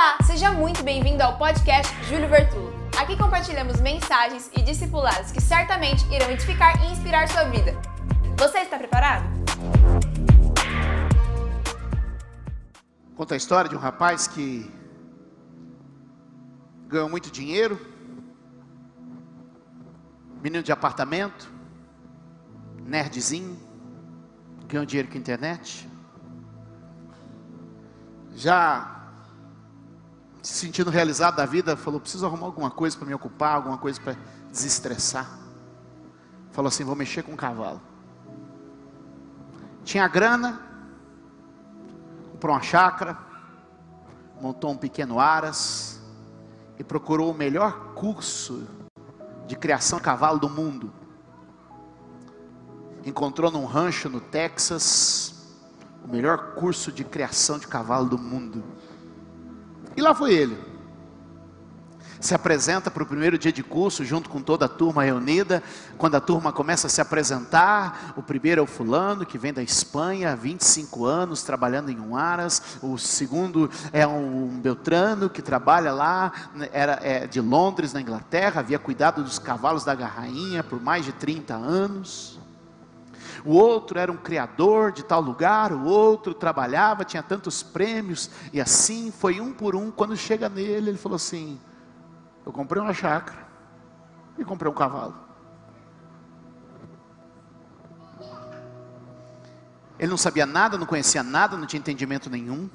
Olá, seja muito bem-vindo ao podcast Júlio Vertulo. Aqui compartilhamos mensagens e discipulados que certamente irão edificar e inspirar sua vida. Você está preparado? Conta a história de um rapaz que ganhou muito dinheiro, menino de apartamento, nerdzinho, ganhou dinheiro com a internet, já se sentindo realizado da vida, falou: preciso arrumar alguma coisa para me ocupar, alguma coisa para desestressar. Falou assim: vou mexer com um cavalo. Tinha grana, comprou uma chácara, montou um pequeno aras e procurou o melhor curso de criação de cavalo do mundo. Encontrou num rancho no Texas o melhor curso de criação de cavalo do mundo. E lá foi ele. Se apresenta para o primeiro dia de curso, junto com toda a turma reunida. Quando a turma começa a se apresentar, o primeiro é o fulano, que vem da Espanha, 25 anos, trabalhando em um aras. O segundo é um Beltrano, que trabalha lá, era é, de Londres, na Inglaterra, havia cuidado dos cavalos da rainha por mais de 30 anos o outro era um criador de tal lugar, o outro trabalhava, tinha tantos prêmios, e assim foi um por um. Quando chega nele, ele falou assim: Eu comprei uma chácara e comprei um cavalo. Ele não sabia nada, não conhecia nada, não tinha entendimento nenhum,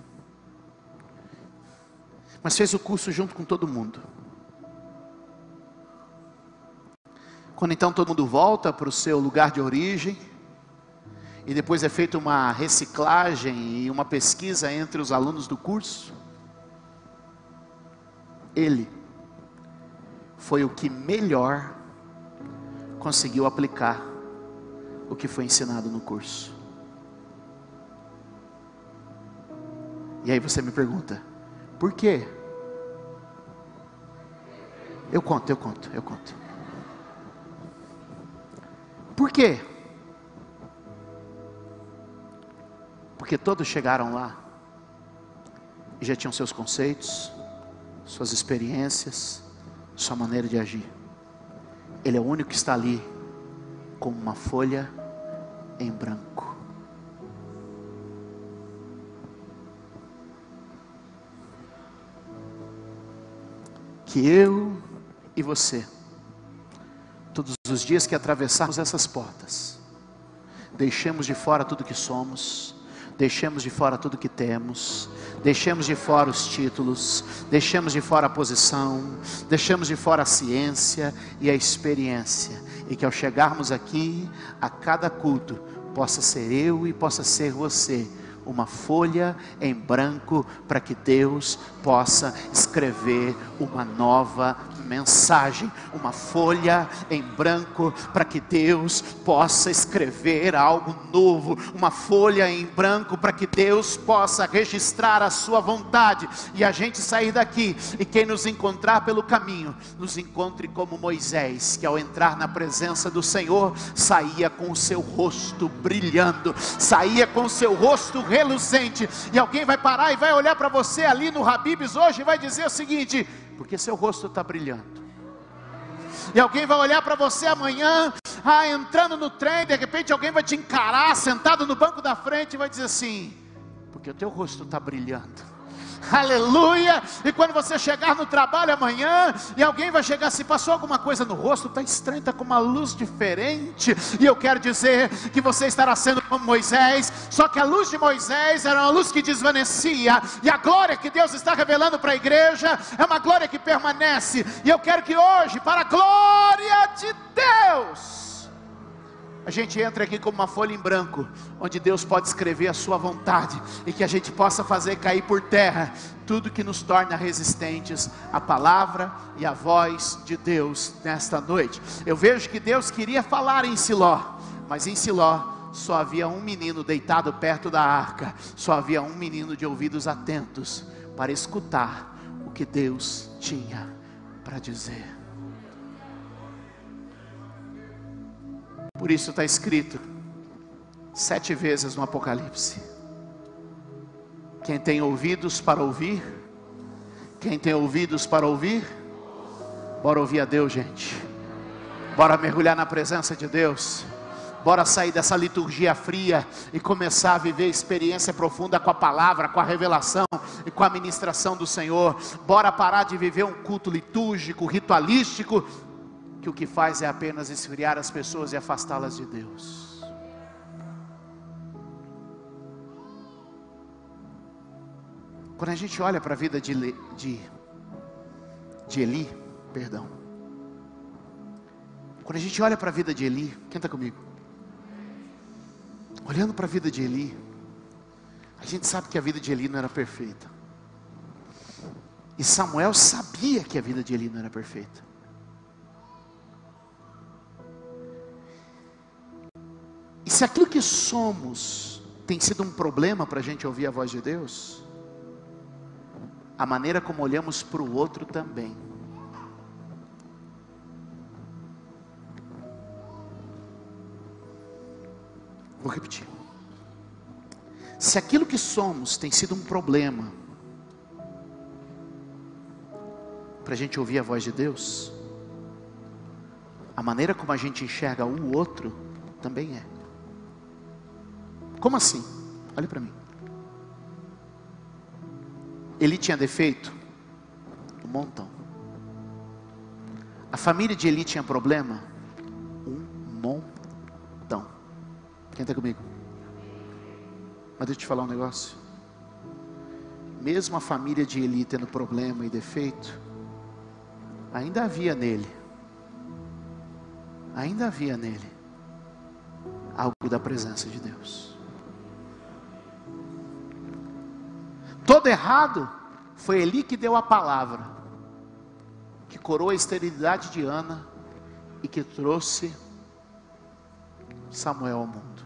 mas fez o curso junto com todo mundo. Quando então todo mundo volta para o seu lugar de origem, e depois é feita uma reciclagem e uma pesquisa entre os alunos do curso. Ele foi o que melhor conseguiu aplicar o que foi ensinado no curso. E aí você me pergunta, por quê? Eu conto, eu conto, eu conto. Por quê? Porque todos chegaram lá e já tinham seus conceitos, suas experiências, sua maneira de agir. Ele é o único que está ali com uma folha em branco. Que eu e você, todos os dias que atravessarmos essas portas, deixemos de fora tudo que somos, deixemos de fora tudo que temos, deixemos de fora os títulos, deixemos de fora a posição, deixemos de fora a ciência e a experiência, e que ao chegarmos aqui, a cada culto, possa ser eu e possa ser você uma folha em branco para que Deus possa escrever uma nova mensagem, uma folha em branco para que Deus possa escrever algo novo, uma folha em branco para que Deus possa registrar a sua vontade e a gente sair daqui e quem nos encontrar pelo caminho, nos encontre como Moisés, que ao entrar na presença do Senhor, saía com o seu rosto brilhando, saía com o seu rosto reluzente, e alguém vai parar e vai olhar para você ali no Habibs hoje e vai dizer o seguinte: porque seu rosto está brilhando. E alguém vai olhar para você amanhã, ah, entrando no trem, de repente alguém vai te encarar, sentado no banco da frente, e vai dizer assim: porque o teu rosto está brilhando aleluia. E quando você chegar no trabalho amanhã, e alguém vai chegar, se passou alguma coisa no rosto, está estranho, está com uma luz diferente, e eu quero dizer que você estará sendo como Moisés, só que a luz de Moisés era uma luz que desvanecia, e a glória que Deus está revelando para a igreja é uma glória que permanece, e eu quero que hoje, para a glória gente entra aqui como uma folha em branco, onde Deus pode escrever a sua vontade e que a gente possa fazer cair por terra tudo que nos torna resistentes à palavra e à voz de Deus nesta noite. Eu vejo que Deus queria falar em Siló, mas em Siló só havia um menino deitado perto da arca, só havia um menino de ouvidos atentos para escutar o que Deus tinha para dizer. Por isso está escrito sete vezes no Apocalipse: quem tem ouvidos para ouvir, Quem tem ouvidos para ouvir, bora ouvir a Deus, gente. Bora mergulhar na presença de Deus. Bora sair dessa liturgia fria e começar a viver experiência profunda com a palavra, com a revelação e com a ministração do Senhor. Bora parar de viver um culto litúrgico, ritualístico, que o que faz é apenas esfriar as pessoas e afastá-las de Deus. Quando a gente olha para a vida de, de, de Eli, perdão. Quando a gente olha para a vida de Eli, quem está comigo? Olhando para a vida de Eli, a gente sabe que a vida de Eli não era perfeita. E Samuel sabia que a vida de Eli não era perfeita. Se aquilo que somos tem sido um problema para a gente ouvir a voz de Deus, a maneira como olhamos para o outro também. Vou repetir. Se aquilo que somos tem sido um problema para a gente ouvir a voz de Deus, a maneira como a gente enxerga o outro também é. Como assim? Olhe para mim. Ele tinha defeito? Um montão. A família de Eli tinha problema? Um montão. Quem está comigo? Mas deixa eu te falar um negócio. Mesmo a família de Eli tendo problema e defeito, ainda havia nele, ainda havia nele algo da presença de Deus. Todo errado foi Eli que deu a palavra, que corou a esterilidade de Ana e que trouxe Samuel ao mundo.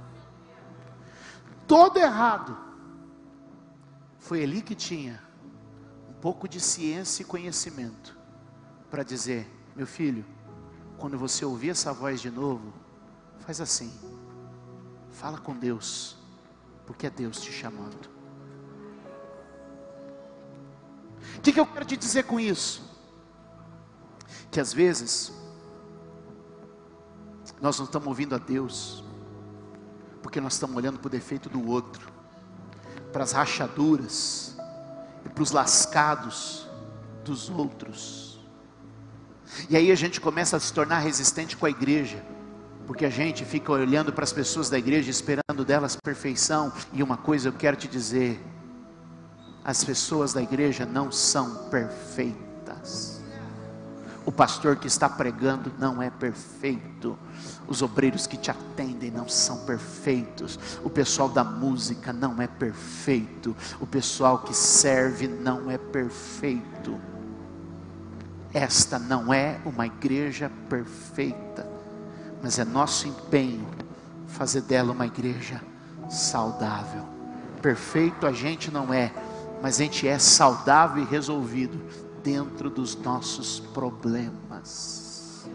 Todo errado foi Eli que tinha um pouco de ciência e conhecimento para dizer: meu filho, quando você ouvir essa voz de novo, faz assim, fala com Deus, porque é Deus te chamando. Que, que eu quero te dizer com isso? Que às vezes nós não estamos ouvindo a Deus, porque nós estamos olhando para o defeito do outro, para as rachaduras e para os lascados dos outros. E aí a gente começa a se tornar resistente com a igreja, porque a gente fica olhando para as pessoas da igreja, esperando delas perfeição. E uma coisa eu quero te dizer: as pessoas da igreja não são perfeitas. O pastor que está pregando não é perfeito. Os obreiros que te atendem não são perfeitos. O pessoal da música não é perfeito. O pessoal que serve não é perfeito. Esta não é uma igreja perfeita, mas é nosso empenho fazer dela uma igreja saudável. Perfeito a gente não é, mas a gente é saudável e resolvido dentro dos nossos problemas.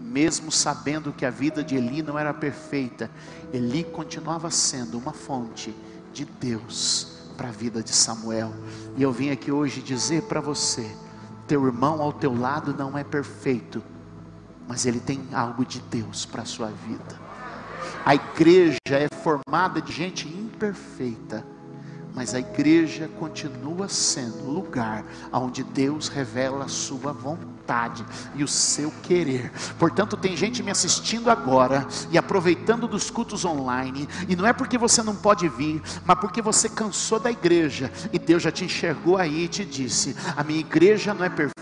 Mesmo sabendo que a vida de Eli não era perfeita, Eli continuava sendo uma fonte de Deus para a vida de Samuel. E eu vim aqui hoje dizer para você: teu irmão ao teu lado não é perfeito, mas ele tem algo de Deus para a sua vida. A igreja é formada de gente imperfeita mas a igreja continua sendo o lugar onde Deus revela a sua vontade e o seu querer. Portanto, tem gente me assistindo agora e aproveitando dos cultos online, e não é porque você não pode vir, mas porque você cansou da igreja e Deus já te enxergou aí e te disse: "A minha igreja não é perfeita,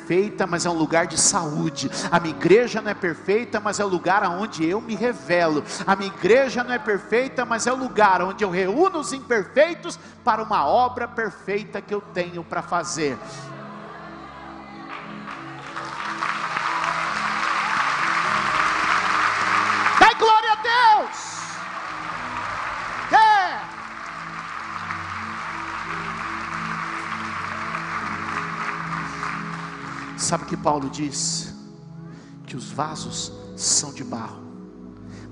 mas é um lugar de saúde. A minha igreja não é perfeita, mas é o lugar onde eu me revelo. A minha igreja não é perfeita, mas é o lugar onde eu reúno os imperfeitos para uma obra perfeita que eu tenho para fazer. Sabe o que Paulo diz? Que os vasos são de barro,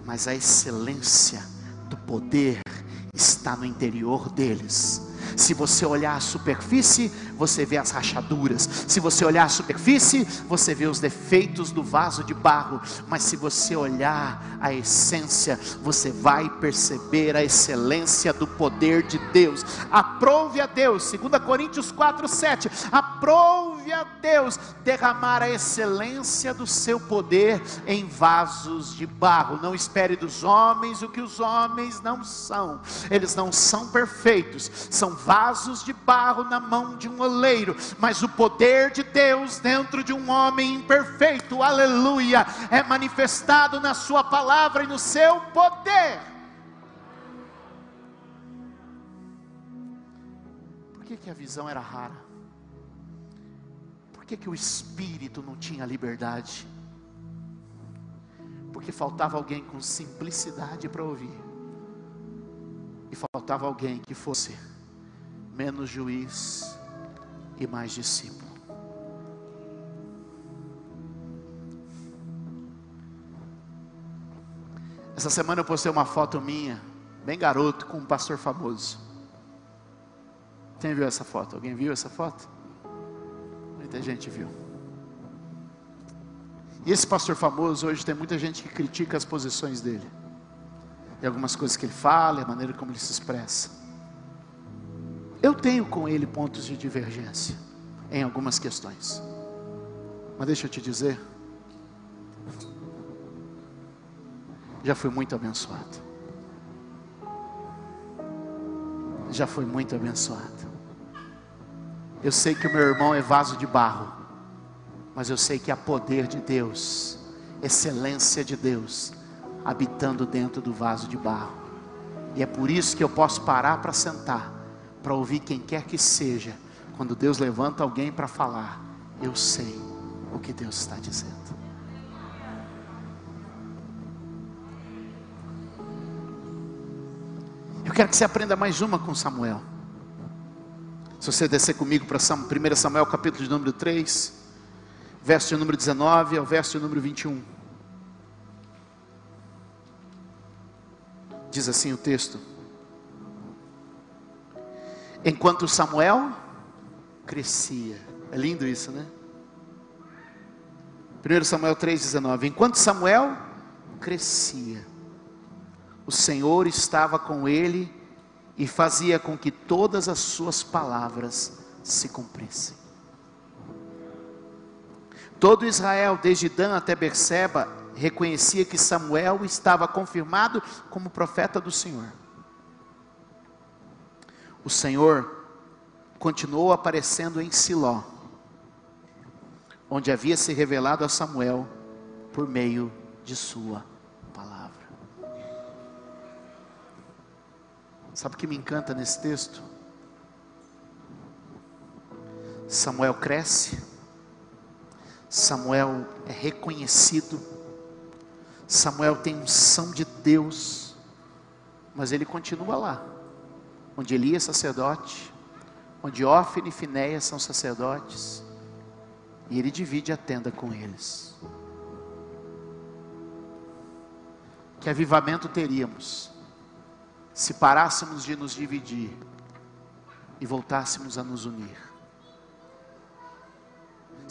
mas a excelência do poder está no interior deles. Se você olhar a superfície, você vê as rachaduras. Se você olhar a superfície, você vê os defeitos do vaso de barro. Mas se você olhar a essência, você vai perceber a excelência do poder de Deus. Aprove a Deus, 2 Coríntios 4, 7. Aprove a Deus derramar a excelência do seu poder em vasos de barro. Não espere dos homens o que os homens não são. Eles não são perfeitos, são vasos de barro na mão de um oleiro, mas o poder de Deus dentro de um homem imperfeito, aleluia, é manifestado na Sua palavra e no seu poder. Por que, que a visão era rara? Por que, que o espírito não tinha liberdade? Porque faltava alguém com simplicidade para ouvir, e faltava alguém que fosse menos juiz e mais discípulo. Essa semana eu postei uma foto minha, bem garoto, com um pastor famoso. Quem viu essa foto? Alguém viu essa foto? Muita gente viu. E esse pastor famoso hoje tem muita gente que critica as posições dele. E algumas coisas que ele fala, a maneira como ele se expressa. Eu tenho com ele pontos de divergência em algumas questões. Mas deixa eu te dizer, já fui muito abençoado. Já fui muito abençoado. Eu sei que o meu irmão é vaso de barro, mas eu sei que há poder de Deus, excelência de Deus, habitando dentro do vaso de barro. E é por isso que eu posso parar para sentar, para ouvir quem quer que seja. Quando Deus levanta alguém para falar, eu sei o que Deus está dizendo. Eu quero que você aprenda mais uma com Samuel. Se você descer comigo para 1 Samuel capítulo de número 3, verso de número 19 ao verso de número 21. Diz assim o texto: Enquanto Samuel crescia, é lindo isso, né? 1 Samuel 3,19: Enquanto Samuel crescia, o Senhor estava com ele e fazia com que todas as suas palavras se cumprissem. Todo Israel, desde Dan até Berseba, reconhecia que Samuel estava confirmado como profeta do Senhor. O Senhor continuou aparecendo em Siló, onde havia se revelado a Samuel por meio de sua Sabe o que me encanta nesse texto? Samuel cresce Samuel é reconhecido, Samuel tem unção de Deus, mas ele continua lá, onde Eli é sacerdote, onde Ofne e Finéia são sacerdotes, e ele divide a tenda com eles. Que avivamento teríamos se parássemos de nos dividir e voltássemos a nos unir?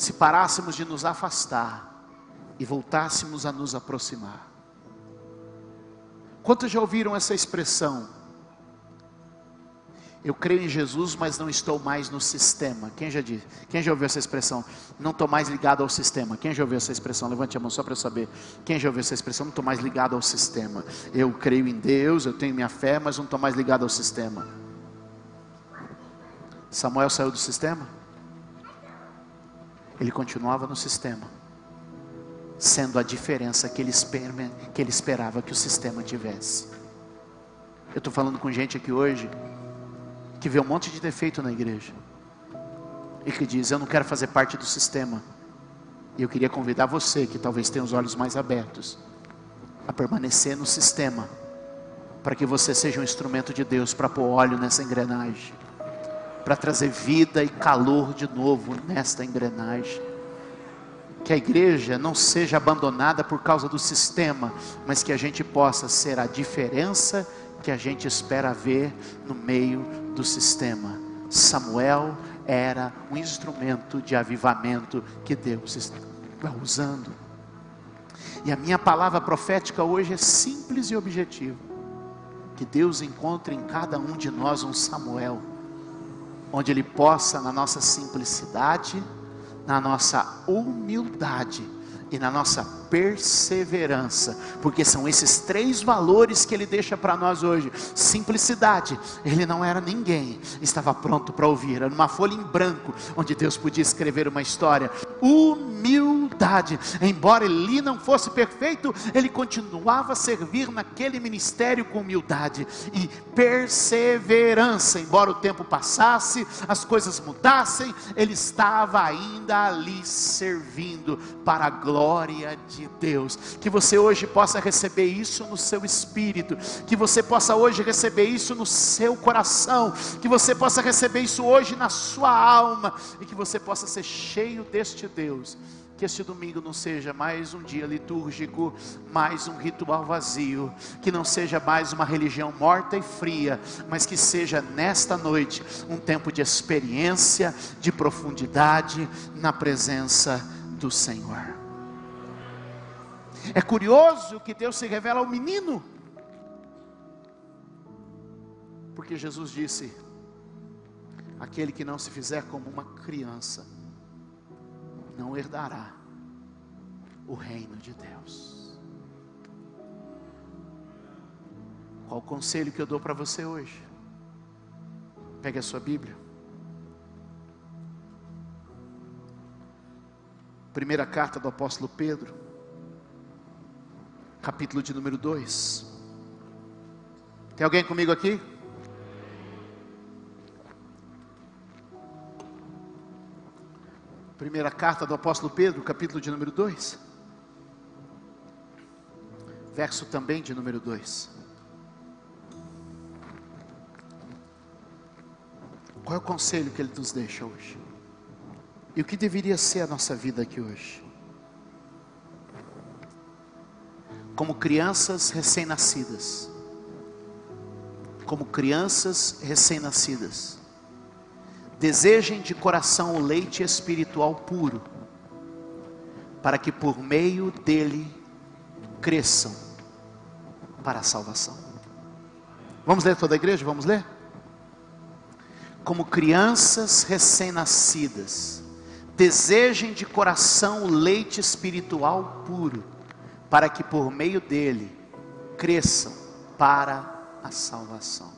se parássemos de nos afastar e voltássemos a nos aproximar. Quantos já ouviram essa expressão? Eu creio em Jesus, mas não estou mais no sistema. Quem já disse? Quem já ouviu essa expressão? Não estou mais ligado ao sistema. Quem já ouviu essa expressão? Levante a mão só para saber. Quem já ouviu essa expressão? Não estou mais ligado ao sistema. Eu creio em Deus, eu tenho minha fé, mas não estou mais ligado ao sistema. Samuel saiu do sistema? ele continuava no sistema, sendo a diferença que ele, que ele esperava que o sistema tivesse. Eu estou falando com gente aqui hoje que vê um monte de defeito na igreja e que diz: Eu não quero fazer parte do sistema. E eu queria convidar você, que talvez tenha os olhos mais abertos, a permanecer no sistema, para que você seja um instrumento de Deus para pôr óleo nessa engrenagem para trazer vida e calor de novo nesta engrenagem. Que a igreja não seja abandonada por causa do sistema, mas que a gente possa ser a diferença que a gente espera ver no meio do sistema. Samuel era um instrumento de avivamento que Deus está usando. E a minha palavra profética hoje é simples e objetiva. Que Deus encontre em cada um de nós um Samuel, onde Ele possa, na nossa simplicidade, na nossa humildade e na nossa perseverança, porque são esses três valores que ele deixa para nós hoje. Simplicidade, ele não era ninguém, estava pronto para ouvir, era uma folha em branco, onde Deus podia escrever uma história. Humildade, embora ele não fosse perfeito, ele continuava a servir naquele ministério com humildade e perseverança, embora o tempo passasse, as coisas mudassem, ele estava ainda ali servindo para a glória de de Deus. Que você hoje possa receber isso no seu espírito, que você possa hoje receber isso no seu coração, que você possa receber isso hoje na sua alma e que você possa ser cheio deste Deus. Que este domingo não seja mais um dia litúrgico, mais um ritual vazio, que não seja mais uma religião morta e fria, mas que seja nesta noite um tempo de experiência, de profundidade na presença do Senhor. É curioso que Deus se revela ao menino, porque Jesus disse: aquele que não se fizer como uma criança, não herdará o reino de Deus. Qual o conselho que eu dou para você hoje? Pegue a sua Bíblia. Primeira carta do apóstolo Pedro capítulo de número 2. Tem alguém comigo aqui? Primeira carta do apóstolo Pedro, capítulo de número 2. Verso também de número 2. Qual é o conselho que ele nos deixa hoje? E o que deveria ser a nossa vida aqui hoje? Como crianças recém-nascidas. Como crianças recém-nascidas. Desejem de coração o leite espiritual puro, para que por meio dele cresçam para a salvação. Vamos ler toda a igreja? Vamos ler? Como crianças recém-nascidas, desejem de coração o leite espiritual puro para que por meio dele cresçam para a salvação.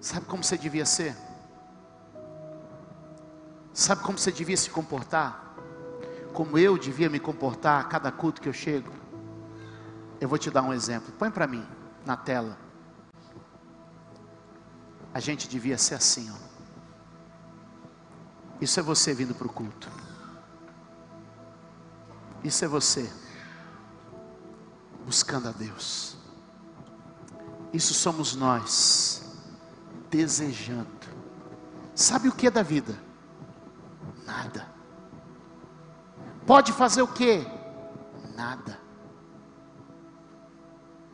Sabe como você devia ser? Sabe como você devia se comportar? Como eu devia me comportar a cada culto que eu chego? Eu vou te dar um exemplo. Põe para mim na tela. A gente devia ser assim, ó. Isso é você vindo para o culto. Isso é você buscando a Deus. Isso somos nós desejando. Sabe o que é da vida? Nada. Pode fazer o que? Nada.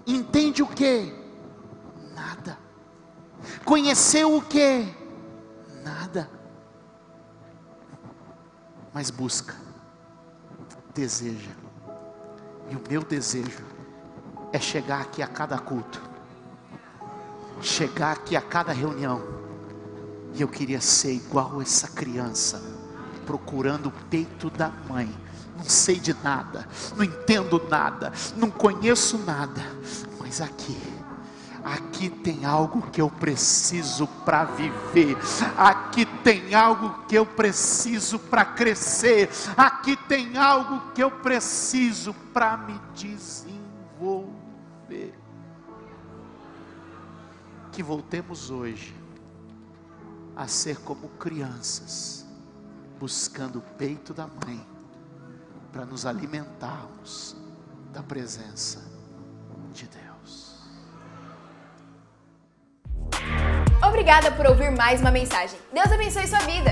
Entende o que? Nada. Conheceu o que? Nada. Mas busca deseja. E o meu desejo é chegar aqui a cada culto, chegar aqui a cada reunião, e eu queria ser igual essa criança, procurando o peito da mãe. Não sei de nada, não entendo nada, não conheço nada, mas aqui aqui tem algo que eu preciso para viver, aqui tem algo que eu preciso para crescer, aqui tem algo que eu preciso para me desenvolver. Que voltemos hoje a ser como crianças, buscando o peito da mãe, para nos alimentarmos da presença de Deus. Obrigada por ouvir mais uma mensagem. Deus abençoe sua vida.